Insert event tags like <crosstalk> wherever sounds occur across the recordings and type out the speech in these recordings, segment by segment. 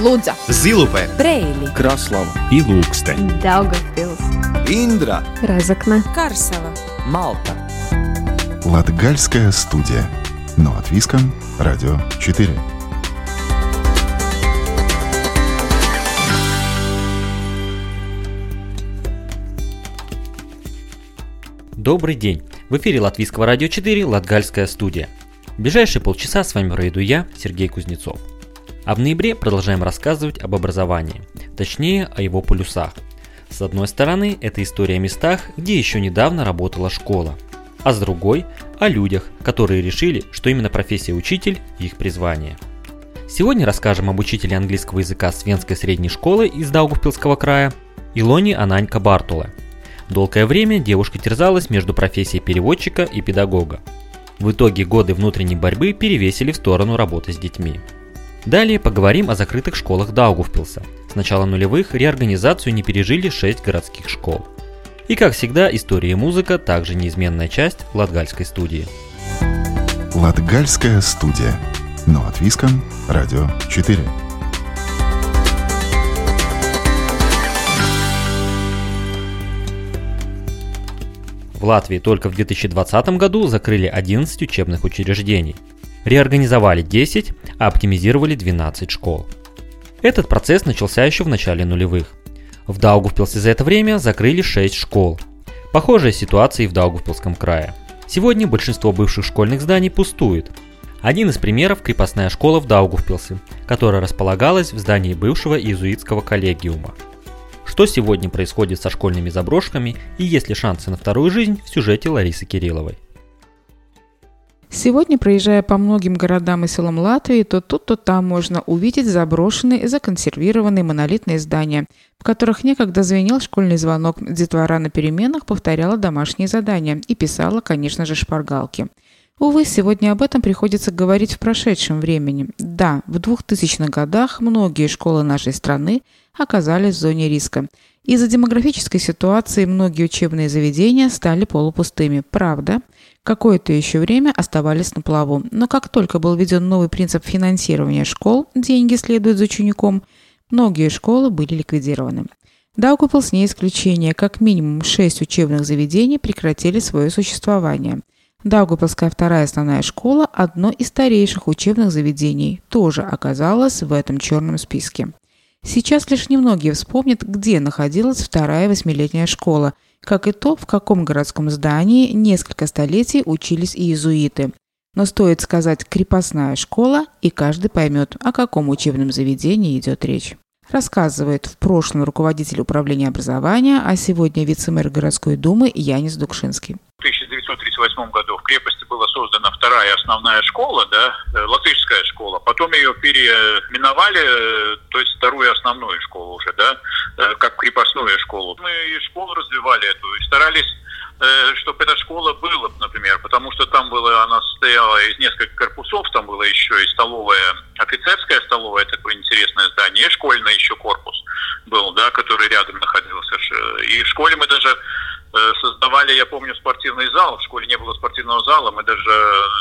Лудза, Зилупе, Брейли, Краслава и Лукстен. Даугавпилс, Индра, Разокна, Карсела. Малта. Латгальская студия. Но от Виском, Радио 4. Добрый день! В эфире Латвийского радио 4 Латгальская студия. В ближайшие полчаса с вами проведу я, Сергей Кузнецов. А в ноябре продолжаем рассказывать об образовании, точнее о его полюсах. С одной стороны, это история о местах, где еще недавно работала школа, а с другой – о людях, которые решили, что именно профессия учитель – их призвание. Сегодня расскажем об учителе английского языка Свенской средней школы из Даугавпилского края Илоне Ананька Бартуле – Долгое время девушка терзалась между профессией переводчика и педагога. В итоге годы внутренней борьбы перевесили в сторону работы с детьми. Далее поговорим о закрытых школах Даугавпилса. С начала нулевых реорганизацию не пережили 6 городских школ. И как всегда, история и музыка также неизменная часть Латгальской студии. Латгальская студия. Но от Виском, Радио 4. В Латвии только в 2020 году закрыли 11 учебных учреждений. Реорганизовали 10, а оптимизировали 12 школ. Этот процесс начался еще в начале нулевых. В Даугавпилсе за это время закрыли 6 школ. Похожая ситуация и в Даугавпилском крае. Сегодня большинство бывших школьных зданий пустует. Один из примеров – крепостная школа в Даугавпилсе, которая располагалась в здании бывшего иезуитского коллегиума. Что сегодня происходит со школьными заброшками и есть ли шансы на вторую жизнь в сюжете Ларисы Кирилловой. Сегодня, проезжая по многим городам и селам Латвии, то тут, то там можно увидеть заброшенные, законсервированные монолитные здания, в которых некогда звенел школьный звонок, детвора на переменах повторяла домашние задания и писала, конечно же, шпаргалки. Увы, сегодня об этом приходится говорить в прошедшем времени. Да, в 2000-х годах многие школы нашей страны оказались в зоне риска. Из-за демографической ситуации многие учебные заведения стали полупустыми. Правда, какое-то еще время оставались на плаву. Но как только был введен новый принцип финансирования школ, деньги следуют за учеником, многие школы были ликвидированы. Даугавпилс не исключение. Как минимум шесть учебных заведений прекратили свое существование. Даугавпилская вторая основная школа, одно из старейших учебных заведений, тоже оказалась в этом черном списке. Сейчас лишь немногие вспомнят, где находилась вторая восьмилетняя школа, как и то, в каком городском здании несколько столетий учились иезуиты. Но стоит сказать «крепостная школа», и каждый поймет, о каком учебном заведении идет речь. Рассказывает в прошлом руководитель управления образования, а сегодня вице-мэр городской думы Янис Дукшинский. В 1938 году в крепости была создана вторая основная школа, да, э, латышская школа. Потом ее переименовали, э, то есть вторую основную школу уже, да, э, как крепостную школу. Мы и школу развивали эту, и старались чтобы эта школа была, например, потому что там была, она состояла из нескольких корпусов, там было еще и столовая, офицерская здание, школьный еще корпус был, да, который рядом находился. И в школе мы даже Э, создавали, я помню, спортивный зал. В школе не было спортивного зала. Мы даже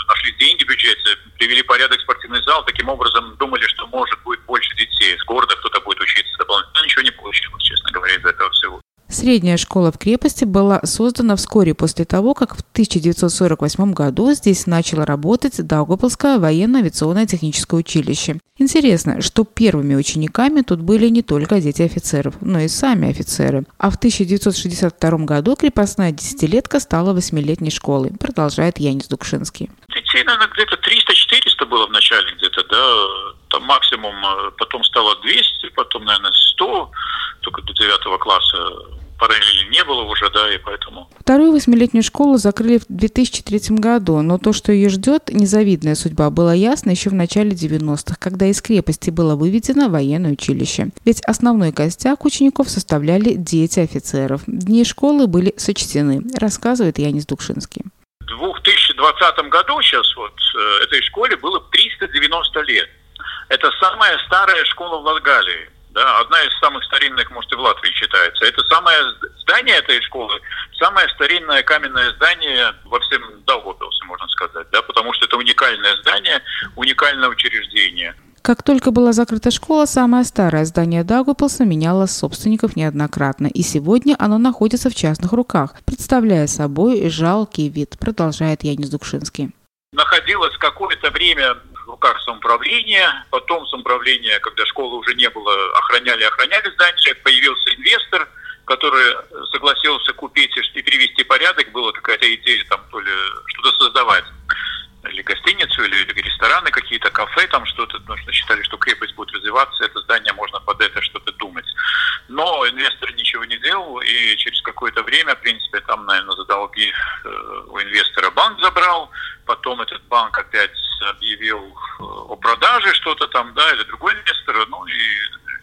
нашли деньги в бюджете, привели порядок спортивный зал. Таким образом, думали, что может будет больше детей. С города кто-то будет учиться дополнительно. Но ничего не получилось, честно говоря, из этого всего. Средняя школа в крепости была создана вскоре после того, как в 1948 году здесь начало работать Даугавпилское военно-авиационное техническое училище. Интересно, что первыми учениками тут были не только дети офицеров, но и сами офицеры. А в 1962 году крепостная десятилетка стала восьмилетней школой, продолжает Янис Дукшинский. Детей, наверное, где-то 300-400 было в начале где-то, да, там максимум, э, потом стало 200, потом, наверное, 100, только до 9 класса параллели не было уже, да, и поэтому... Вторую восьмилетнюю школу закрыли в 2003 году, но то, что ее ждет, незавидная судьба, было ясно еще в начале 90-х, когда из крепости было выведено военное училище. Ведь основной костяк учеников составляли дети офицеров. Дни школы были сочтены, рассказывает Янис Дукшинский. В 2020 году сейчас вот э, этой школе было 390 лет. Это самая старая школа в Латгалии да, одна из самых старинных, может, и в Латвии считается. Это самое здание этой школы, самое старинное каменное здание во всем Даугавпилсе, можно сказать, да, потому что это уникальное здание, уникальное учреждение. Как только была закрыта школа, самое старое здание Даугавпилса меняло собственников неоднократно, и сегодня оно находится в частных руках, представляя собой жалкий вид, продолжает Янис Дукшинский. Находилось какое-то время руках самоуправления, потом самоуправление, когда школы уже не было, охраняли, охраняли здание, появился инвестор, который согласился купить и перевести порядок, была какая-то идея там то ли что-то создавать или гостиницу, или, или рестораны какие-то, кафе, там что-то, потому что считали, что крепость будет развиваться, это здание можно под это что-то думать. Но инвестор ничего не делал, и через какое-то время, в принципе, там, наверное, за долги э, у инвестора банк забрал, потом этот банк опять объявил э, о продаже что-то там, да, или другой инвестор, ну и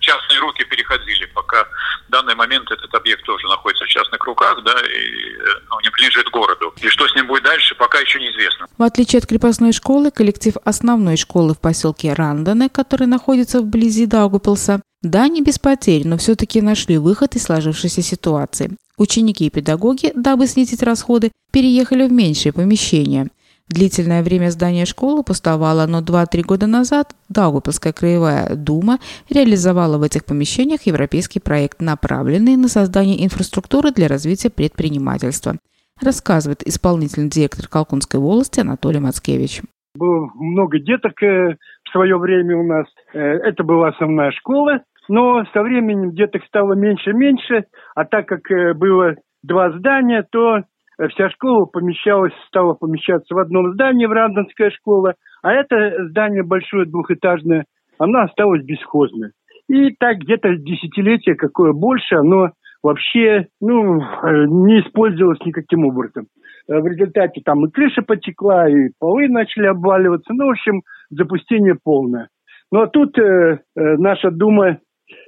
частные руки переходили, пока в данный момент этот объект тоже находится в частных руках, да, и ну, не принадлежит городу. И что с ним будет дальше, пока еще неизвестно. В отличие от крепостной школы, коллектив основной школы в поселке Рандане, который находится вблизи Даугупилса, да, не без потерь, но все-таки нашли выход из сложившейся ситуации. Ученики и педагоги, дабы снизить расходы, переехали в меньшее помещение. Длительное время здание школы пустовало, но 2-3 года назад Даугавпилская краевая дума реализовала в этих помещениях европейский проект, направленный на создание инфраструктуры для развития предпринимательства, рассказывает исполнительный директор Колкунской волости Анатолий Мацкевич. Было много деток э, в свое время у нас. Э, это была основная школа, но со временем деток стало меньше-меньше, а так как э, было два здания, то вся школа помещалась, стала помещаться в одном здании, в Рандонская школа, а это здание большое, двухэтажное, оно осталось бесхозное. И так где-то десятилетие, какое больше, оно вообще ну, э, не использовалось никаким образом. Э, в результате там и крыша потекла, и полы начали обваливаться. Ну, в общем, запустение полное. Ну, а тут э, наша Дума Э,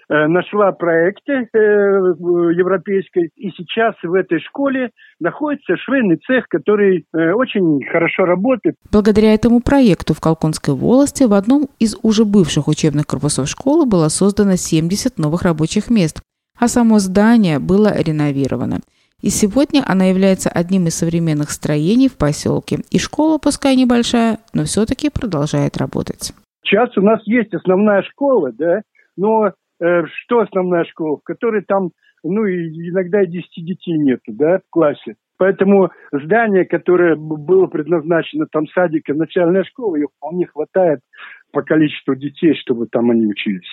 нашла проекты э, европейской, и сейчас в этой школе находится швейный цех, который э, очень хорошо работает. Благодаря этому проекту в Колконской волости в одном из уже бывших учебных корпусов школы было создано 70 новых рабочих мест, а само здание было реновировано. И сегодня она является одним из современных строений в поселке. И школа, пускай небольшая, но все-таки продолжает работать. Сейчас у нас есть основная школа, да, но Э, что основная школа, в которой там, ну, иногда и 10 детей нету, да, в классе. Поэтому здание, которое было предназначено там садиком, начальная школа, ее вполне хватает по количеству детей, чтобы там они учились.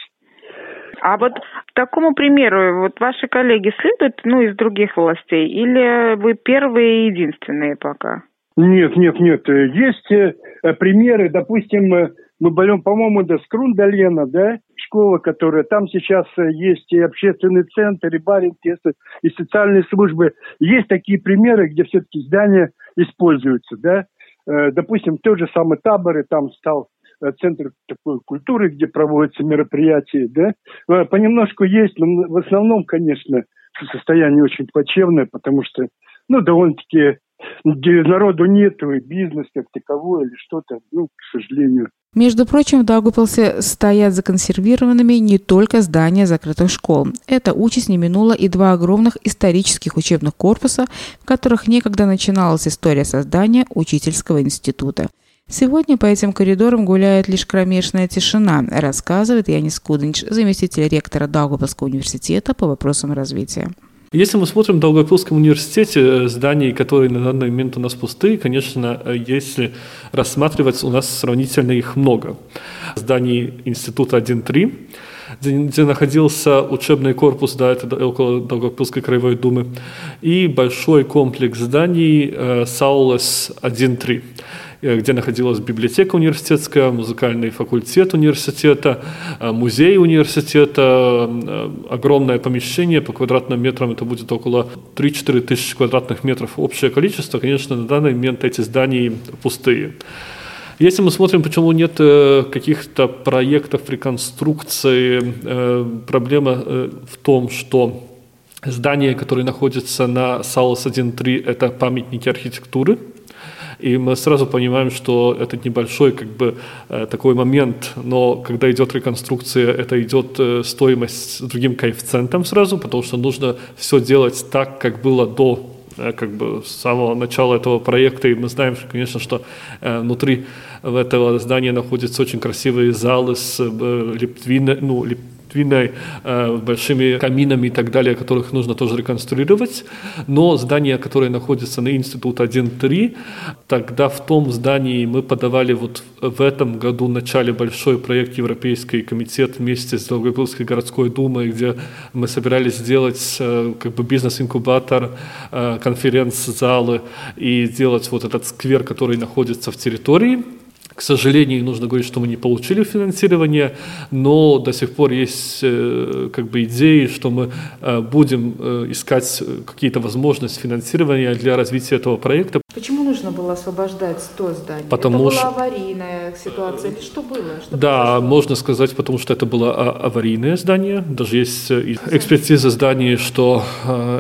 А вот такому примеру, вот ваши коллеги следуют, ну, из других властей, или вы первые и единственные пока? Нет, нет, нет. Есть э, примеры, допустим, э, мы берем, по-моему, до Скрундалена, да, школа, которая там сейчас э, есть и общественный центр, и баринки, и социальные службы. Есть такие примеры, где все-таки здания используются, да. Э, допустим, тот же самый таборы, там стал э, центр такой культуры, где проводятся мероприятия, да. Понемножку есть, но в основном, конечно, состояние очень плачевное, потому что, ну, довольно-таки где народу нету, и бизнес как таковой или что-то, ну, к сожалению. Между прочим, в Даугупилсе стоят законсервированными не только здания закрытых школ. Эта участь не минула и два огромных исторических учебных корпуса, в которых некогда начиналась история создания учительского института. Сегодня по этим коридорам гуляет лишь кромешная тишина, рассказывает Янис Кудынч, заместитель ректора Даугавпилского университета по вопросам развития. Если мы смотрим в Долгопилском университете, э, зданий, которые на данный момент у нас пустые, конечно, э, если рассматривать, у нас сравнительно их много. Зданий Института 1.3, где находился учебный корпус, да, это около Долгопилской краевой думы, и большой комплекс зданий э, Саулес 1.3. Э, где находилась библиотека университетская, музыкальный факультет университета, э, музей университета, э, огромное помещение по квадратным метрам, это будет около 3-4 тысячи квадратных метров общее количество. Конечно, на данный момент эти здания пустые. Если мы смотрим, почему нет каких-то проектов реконструкции, проблема в том, что здание, которое находится на САЛОС 1.3, это памятники архитектуры, и мы сразу понимаем, что это небольшой как бы э, такой момент, но когда идет реконструкция, это идет э, стоимость с другим коэффициентом сразу, потому что нужно все делать так, как было до как бы с самого начала этого проекта, и мы знаем, конечно, что внутри этого здания находятся очень красивые залы с липтвиной, ну, лип, виной, э, большими каминами и так далее, которых нужно тоже реконструировать. Но здание, которое находится на Институт 1.3, тогда в том здании мы подавали вот в этом году в начале большой проект Европейский комитет вместе с Долгопилской городской думой, где мы собирались сделать э, как бы бизнес-инкубатор, э, конференц-залы и сделать вот этот сквер, который находится в территории к сожалению, нужно говорить, что мы не получили финансирование, но до сих пор есть э, как бы идеи, что мы э, будем э, искать какие-то возможности финансирования для развития этого проекта. Почему нужно было освобождать то здание? Потому это что... была аварийная ситуация или что было? Что да, произошло? можно сказать, потому что это было а, аварийное здание. Даже есть экспертиза здания, что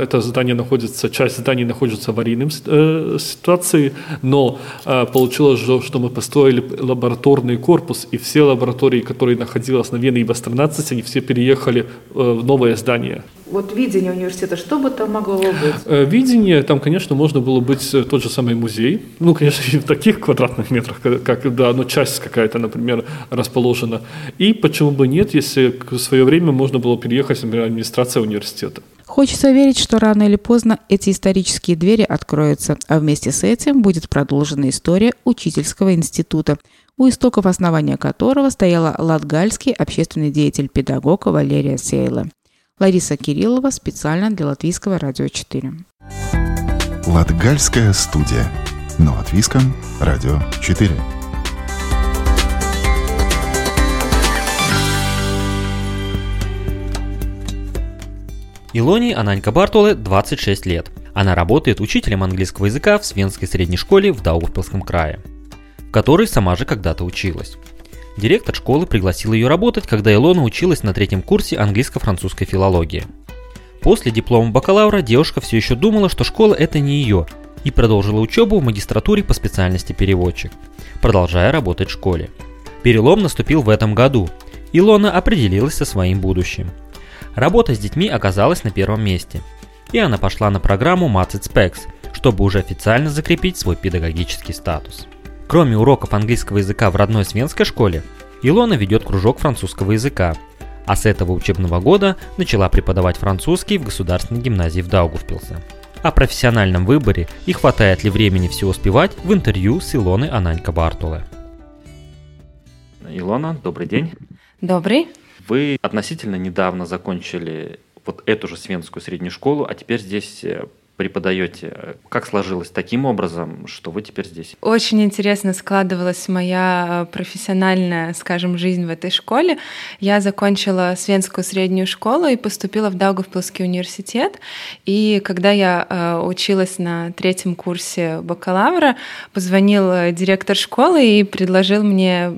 это здание находится, часть здания находится в аварийном ситуации, но получилось, что мы построили лабораторный корпус, и все лаборатории, которые находились на Вене и Бастронадцать, они все переехали э, в новое здание. Вот видение университета, что бы там могло быть? Э, видение, там, конечно, можно было быть э, тот же самый музей. Ну, конечно, <laughs> не в таких квадратных метрах, как, да, но часть какая-то, например, расположена. И почему бы нет, если в свое время можно было переехать, например, администрация университета. Хочется верить, что рано или поздно эти исторические двери откроются, а вместе с этим будет продолжена история учительского института, у истоков основания которого стояла латгальский общественный деятель-педагог Валерия Сейла. Лариса Кириллова специально для Латвийского радио 4. Латгальская студия. Но латвийском радио 4. Илони Ананька Бартоле 26 лет. Она работает учителем английского языка в Свенской средней школе в Даугавпилском крае, в которой сама же когда-то училась. Директор школы пригласил ее работать, когда Илона училась на третьем курсе английско-французской филологии. После диплома бакалавра девушка все еще думала, что школа это не ее, и продолжила учебу в магистратуре по специальности переводчик, продолжая работать в школе. Перелом наступил в этом году. Илона определилась со своим будущим – Работа с детьми оказалась на первом месте, и она пошла на программу Maths Specs, чтобы уже официально закрепить свой педагогический статус. Кроме уроков английского языка в родной свенской школе, Илона ведет кружок французского языка, а с этого учебного года начала преподавать французский в государственной гимназии в Даугавпилсе. О профессиональном выборе и хватает ли времени все успевать в интервью с Илоной Ананько Бартуле. Илона, добрый день. Добрый. Вы относительно недавно закончили вот эту же Свенскую среднюю школу, а теперь здесь э, преподаете. Как сложилось таким образом, что вы теперь здесь? Очень интересно складывалась моя э, профессиональная, скажем, жизнь в этой школе. Я закончила Свенскую среднюю школу и поступила в Даугавпилский университет. И когда я э, училась на третьем курсе бакалавра, позвонил директор школы и предложил мне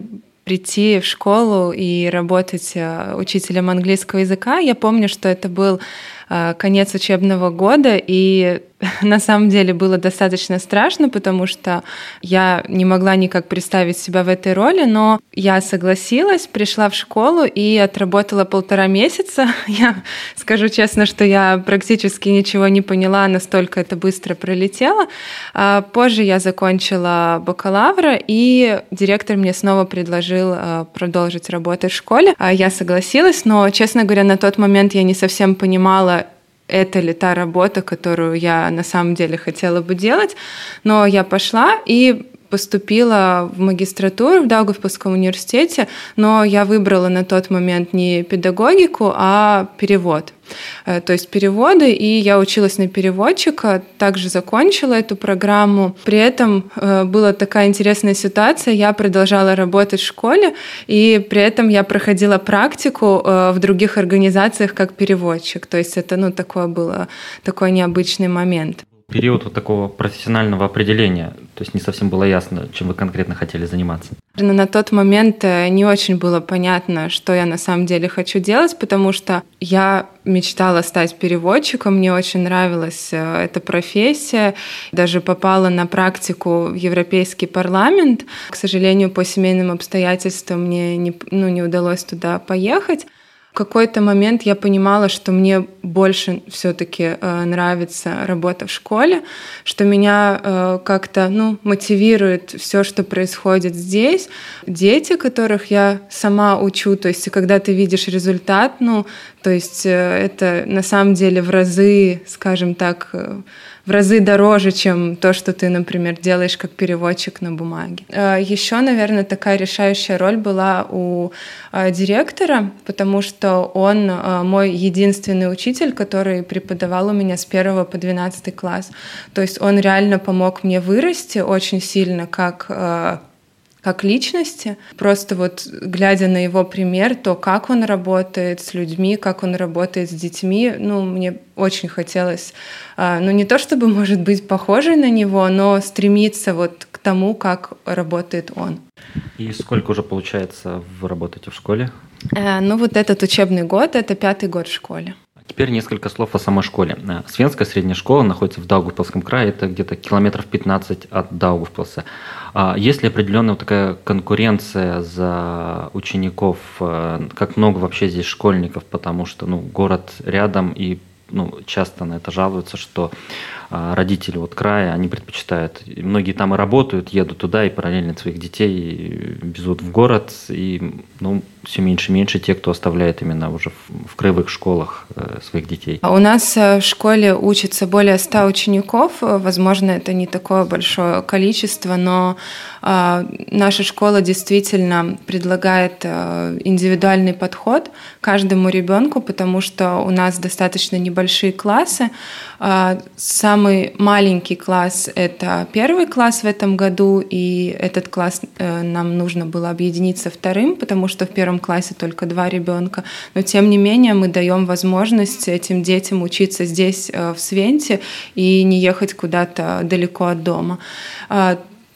прийти в школу и работать э, учителем английского языка. Я помню, что это был э, конец учебного года, и <laughs> на самом деле было достаточно страшно, потому что я не могла никак представить себя в этой роли, но я согласилась, пришла в школу и отработала полтора месяца. <laughs> Я скажу честно, что я практически ничего не поняла, настолько это быстро пролетело. А позже я закончила бакалавра, и директор мне снова предложил а, продолжить работать в школе. А я согласилась, но, честно говоря, на тот момент я не совсем понимала, это ли та работа, которую я на самом деле хотела бы делать. Но я пошла и поступила в магистратуру в Даугавпилском университете, но я выбрала на тот момент не педагогику, а перевод. Э, то есть переводы, и я училась на переводчика, также закончила эту программу. При этом э, была такая интересная ситуация, я продолжала работать в школе, и при этом я проходила практику э, в других организациях как переводчик. То есть это ну, такое было, такой необычный момент период вот такого профессионального определения, то есть не совсем было ясно, чем вы конкретно хотели заниматься? На тот момент э, не очень было понятно, что я на самом деле хочу делать, потому что я мечтала стать переводчиком, мне очень нравилась э, эта профессия, даже попала на практику в Европейский парламент. К сожалению, по семейным обстоятельствам мне не, ну, не удалось туда поехать. Какой-то момент я понимала, что мне больше все-таки э, нравится работа в школе, что меня э, как-то ну, мотивирует все, что происходит здесь. Дети, которых я сама учу, то есть когда ты видишь результат, ну, то есть э, это на самом деле в разы, скажем так, э, в разы дороже, чем то, что ты, например, делаешь как переводчик на бумаге. Э, Еще, наверное, такая решающая роль была у директора, потому что он мой единственный учитель, который преподавал у меня с первого по 12 класс. То есть он реально помог мне вырасти очень сильно как как личности. Просто вот глядя на его пример, то, как он работает с людьми, как он работает с детьми, ну, мне очень хотелось, а, ну, не то чтобы, <laughs> может быть, похожей на него, но стремиться вот к тому, как работает он. И сколько уже, получается, вы работаете в школе? Э, ну, вот этот учебный год, это пятый год в школе. Теперь несколько слов о самой школе. Э, Свенская средняя школа находится в Даугавпилском крае, это где-то километров 15 от Даугавпилса. А есть ли определенная такая конкуренция за учеников? Э, как много вообще здесь школьников? Потому что ну, город рядом и ну, часто на это жалуются, что родители вот края, они предпочитают, многие там и работают, едут туда и параллельно своих детей везут в город, и ну, все меньше и меньше те, кто оставляет именно уже в, в краевых школах э, своих детей. А у нас э, в школе учатся более 100 учеников, возможно, это не такое большое количество, но э, наша школа действительно предлагает э, индивидуальный подход каждому ребенку, потому что у нас достаточно небольшие классы. Сам Самый маленький класс — это первый класс в этом году, и этот класс э, нам нужно было объединиться вторым, потому что в первом классе только два ребенка. Но тем не менее мы даем возможность этим детям учиться здесь, э, в Свенте, и не ехать куда-то далеко от дома.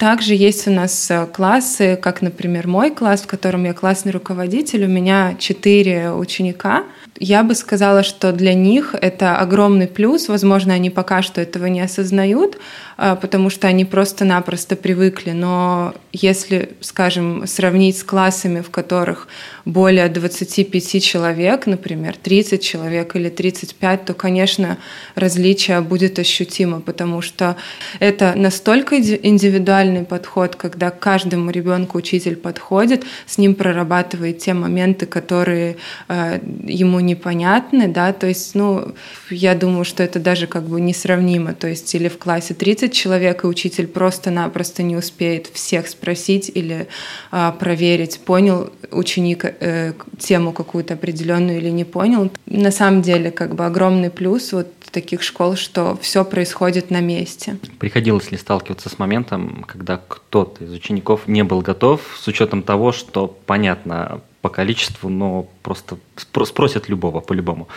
Также есть у нас э, классы, как, например, мой класс, в котором я классный руководитель. У меня четыре ученика — я бы сказала, что для них это огромный плюс. Возможно, они пока что этого не осознают, потому что они просто-напросто привыкли. Но если, скажем, сравнить с классами, в которых более 25 человек, например, 30 человек или 35, то, конечно, различие будет ощутимо, потому что это настолько индивидуальный подход, когда к каждому ребенку учитель подходит, с ним прорабатывает те моменты, которые э, ему непонятны, да, то есть, ну, я думаю, что это даже как бы несравнимо, то есть или в классе 30 приходит человек, и учитель просто-напросто не успеет всех спросить или а, проверить, понял ученик э, тему какую-то определенную или не понял. На самом деле, как бы огромный плюс вот таких школ, что все происходит на месте. Приходилось ли сталкиваться с моментом, когда кто-то из учеников не был готов, с учетом того, что понятно по количеству, но просто спросят любого, по-любому.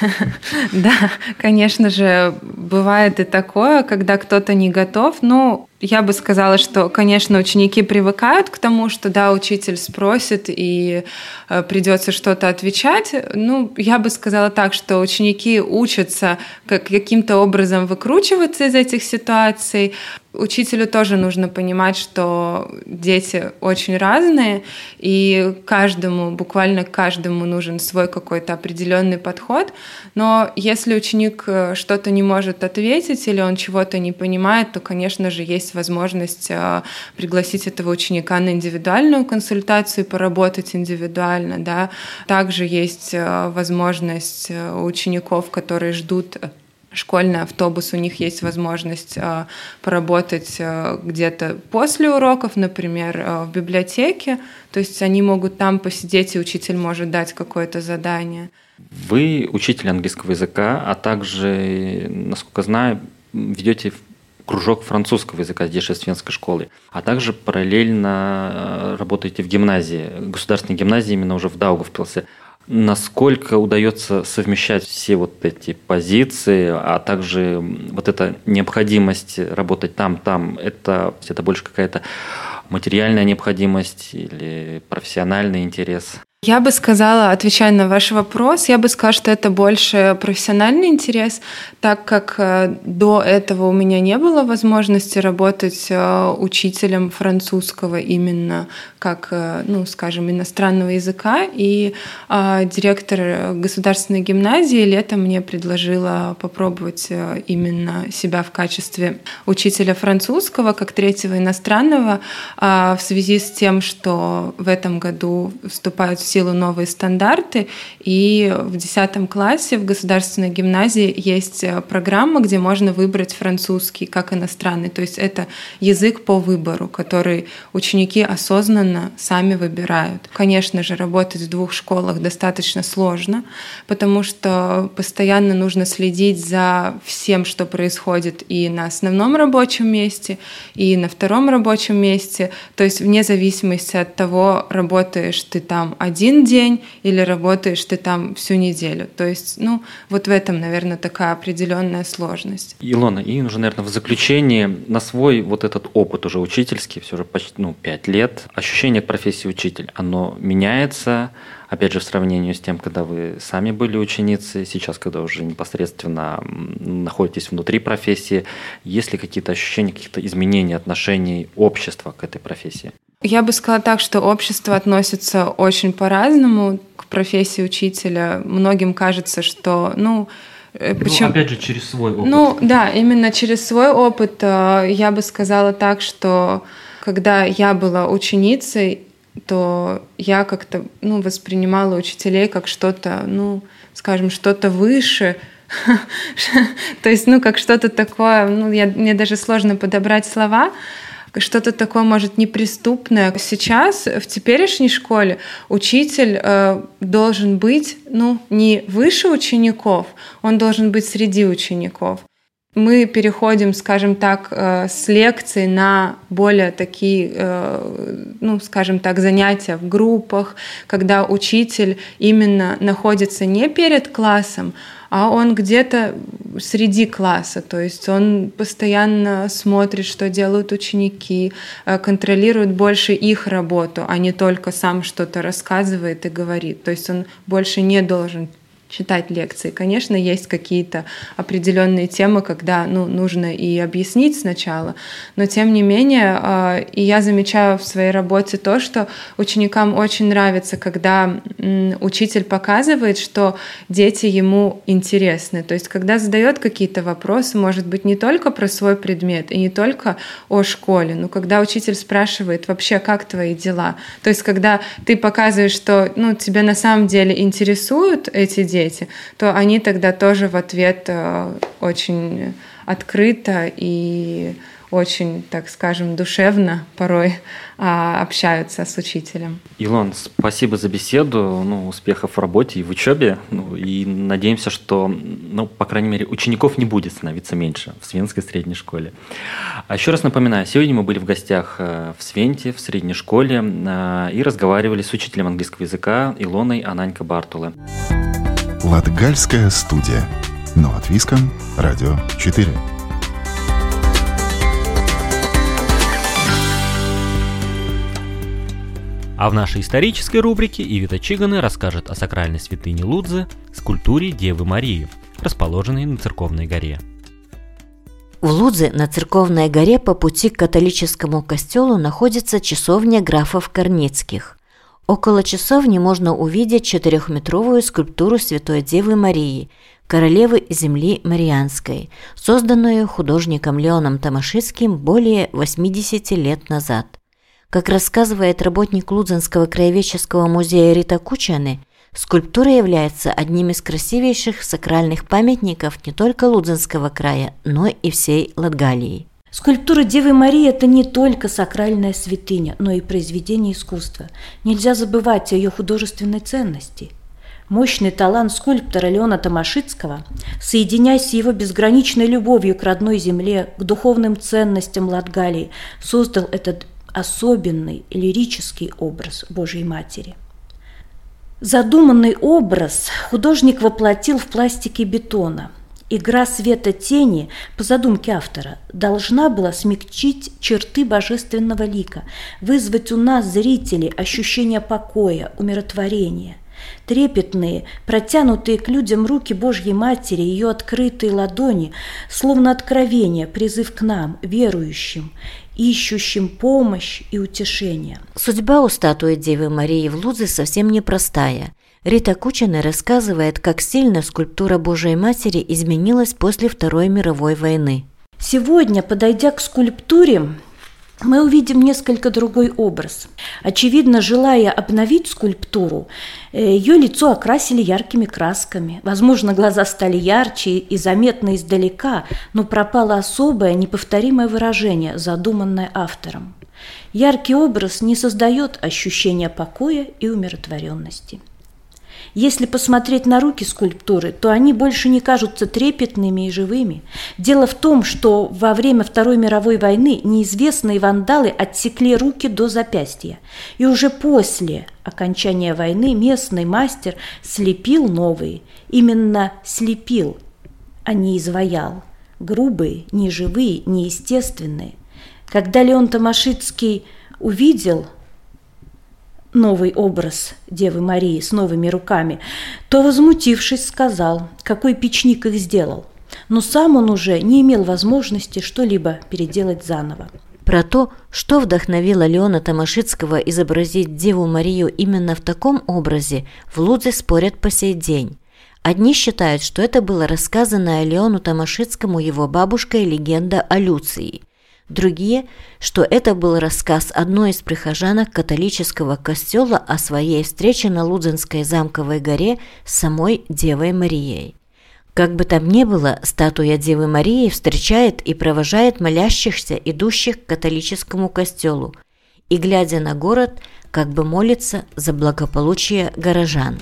<laughs> Да, конечно же, бывает и такое, когда кто-то не готов. Ну, я бы сказала, что, конечно, ученики привыкают к тому, что, да, учитель спросит и э, придется что-то отвечать. Ну, я бы сказала так, что ученики учатся как, каким-то образом выкручиваться из этих ситуаций. Учителю тоже нужно понимать, что дети очень разные, и каждому, буквально каждому нужен свой какой-то определенный подход. Но если ученик э, что-то не может ответить или он чего-то не понимает, то, конечно же, есть возможность э, пригласить этого ученика на индивидуальную консультацию, поработать индивидуально. Да. Также есть э, возможность у учеников, которые ждут школьный автобус, у них есть возможность э, поработать э, где-то после уроков, например, э, в библиотеке. То есть они могут там посидеть, и учитель может дать какое-то задание. Вы учитель английского языка, а также, насколько знаю, ведете кружок французского языка здесь же Свенской школы, а также параллельно работаете в гимназии, государственной гимназии именно уже в Даугавпилсе. Насколько удается совмещать все вот эти позиции, а также вот эта необходимость работать там, там, это, это больше какая-то материальная необходимость или профессиональный интерес? Я бы сказала, отвечая на ваш вопрос, я бы сказала, что это больше профессиональный интерес, так как э, до этого у меня не было возможности работать э, учителем французского именно как, э, ну, скажем, иностранного языка. И директор государственной гимназии летом мне предложила попробовать именно себя в качестве учителя французского, как третьего иностранного, в связи с тем, что в этом году вступают в силу новые стандарты, и в 10 классе в государственной гимназии есть э, программа, где можно выбрать французский как иностранный. То есть это язык по выбору, который ученики осознанно сами выбирают. Конечно же, работать в двух школах достаточно сложно, потому что постоянно нужно следить за всем, что происходит и на основном рабочем месте, и на втором рабочем месте. То есть вне зависимости от того, работаешь ты там один один день или работаешь ты там всю неделю. То есть, ну, вот в этом, наверное, такая определенная сложность. Илона, и уже, наверное, в заключение на свой вот этот опыт уже учительский, все же почти, ну, пять лет, ощущение от профессии учитель, оно меняется, опять же, в сравнении с тем, когда вы сами были ученицей, сейчас, когда уже непосредственно находитесь внутри профессии, есть ли какие-то ощущения, каких-то изменений отношений общества к этой профессии? Я бы сказала так, что общество относится очень по-разному к профессии учителя. Многим кажется, что, ну, э, Почему? Ну, опять же, через свой опыт. Ну, да, именно через свой опыт э, я бы сказала так, что когда я была ученицей, то я как-то ну, воспринимала учителей как что-то, ну, скажем, что-то выше, <laughs> то есть, ну, как что-то такое, ну, я, мне даже сложно подобрать слова, что-то такое, может, неприступное. Сейчас в теперешней школе учитель э, должен быть, ну, не выше учеников, он должен быть среди учеников. Мы переходим, скажем так, э, с лекций на более такие, э, ну, скажем так, занятия в группах, когда учитель именно находится не перед классом, а он где-то среди класса, то есть он постоянно смотрит, что делают ученики, э, контролирует больше их работу, а не только сам что-то рассказывает и говорит. То есть он больше не должен читать лекции. Конечно, есть какие-то определенные темы, когда ну, нужно и объяснить сначала, но тем не менее, э, и я замечаю в своей работе то, что ученикам очень нравится, когда учитель показывает, что дети ему интересны. То есть, когда задает какие-то вопросы, может быть, не только про свой предмет и не только о школе, но когда учитель спрашивает вообще, как твои дела. То есть, когда ты показываешь, что ну, тебя на самом деле интересуют эти дети, дети, то они тогда тоже в ответ э, очень открыто и очень, так скажем, душевно порой а, общаются с учителем. Илон, спасибо за беседу, ну, успехов в работе и в учебе, ну, и надеемся, что, ну, по крайней мере, учеников не будет становиться меньше в Свенской средней школе. А еще раз напоминаю, сегодня мы были в гостях э, в Свенте, в средней школе, э, и разговаривали с учителем английского языка Илоной Ананько Бартулы. Латгальская студия. Но от Виском. Радио 4. А в нашей исторической рубрике Ивита Чиганы расскажет о сакральной святыне Лудзы, скульптуре Девы Марии, расположенной на Церковной горе. В Лудзе на Церковной горе по пути к католическому костелу находится часовня графов Корницких. Около часовни можно увидеть четырехметровую скульптуру Святой Девы Марии, королевы земли Марианской, созданную художником Леоном Томашицким более 80 лет назад. Как рассказывает работник Лудзенского краеведческого музея Рита Кучаны, скульптура является одним из красивейших сакральных памятников не только Лудзенского края, но и всей Латгалии. Скульптура Девы Марии – это не только сакральная святыня, но и произведение искусства. Нельзя забывать о ее художественной ценности. Мощный талант скульптора Леона Томашицкого, соединяясь с его безграничной любовью к родной земле, к духовным ценностям Латгалии, создал этот особенный лирический образ Божьей Матери. Задуманный образ художник воплотил в пластике бетона – Игра света тени, по задумке автора, должна была смягчить черты божественного лика, вызвать у нас, зрителей, ощущение покоя, умиротворения. Трепетные, протянутые к людям руки Божьей Матери, ее открытые ладони, словно откровение, призыв к нам, верующим, ищущим помощь и утешение. Судьба у статуи Девы Марии в Лудзе совсем непростая. Рита Кучина рассказывает, как сильно скульптура Божией Матери изменилась после Второй мировой войны. Сегодня, подойдя к скульптуре, мы увидим несколько другой образ. Очевидно, желая обновить скульптуру, э, ее лицо окрасили яркими красками. Возможно, глаза стали ярче и заметны издалека, но пропало особое, неповторимое выражение, задуманное автором. Яркий образ не создает ощущения покоя и умиротворенности. Если посмотреть на руки скульптуры, то они больше не кажутся трепетными и живыми. Дело в том, что во время Второй мировой войны неизвестные вандалы отсекли руки до запястья. И уже после окончания войны местный мастер слепил новые. Именно слепил, а не изваял. Грубые, неживые, неестественные. Когда Леон Томашицкий увидел – новый образ Девы Марии с новыми руками, то, возмутившись, сказал, какой печник их сделал. Но сам он уже не имел возможности что-либо переделать заново. Про то, что вдохновило Леона Томашицкого изобразить Деву Марию именно в таком образе, в Лудзе спорят по сей день. Одни считают, что это было рассказанная Леону Томашицкому его бабушкой легенда о Люции – Другие, что это был рассказ одной из прихожанок католического костела о своей встрече на Лудзенской замковой горе с самой Девой Марией. Как бы там ни было, статуя Девы Марии встречает и провожает молящихся, идущих к католическому костелу, и, глядя на город, как бы молится за благополучие горожан.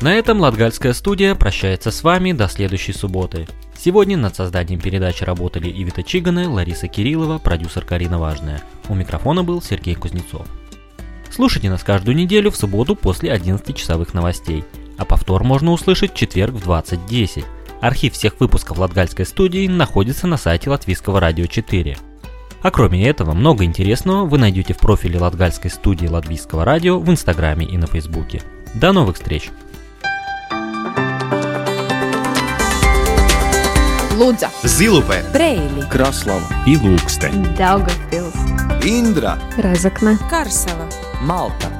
На этом Латгальская студия прощается с вами до следующей субботы. Сегодня над созданием передачи работали Ивита Чиганы, Лариса Кириллова, продюсер Карина Важная. У микрофона был Сергей Кузнецов. Слушайте нас каждую неделю в субботу после 11 часовых новостей, а повтор можно услышать в четверг в 20.10. Архив всех выпусков Латгальской студии находится на сайте Латвийского радио 4. А кроме этого, много интересного вы найдете в профиле Латгальской студии Латвийского радио в Инстаграме и на Фейсбуке. До новых встреч! Лудза, Zilupē, Preili, Kraslava, Ilūkste, Daugavpils, Индра, Разокна, Карсела, Малта.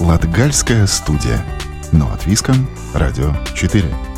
Латгальская студия. Но от Виском, Радио 4.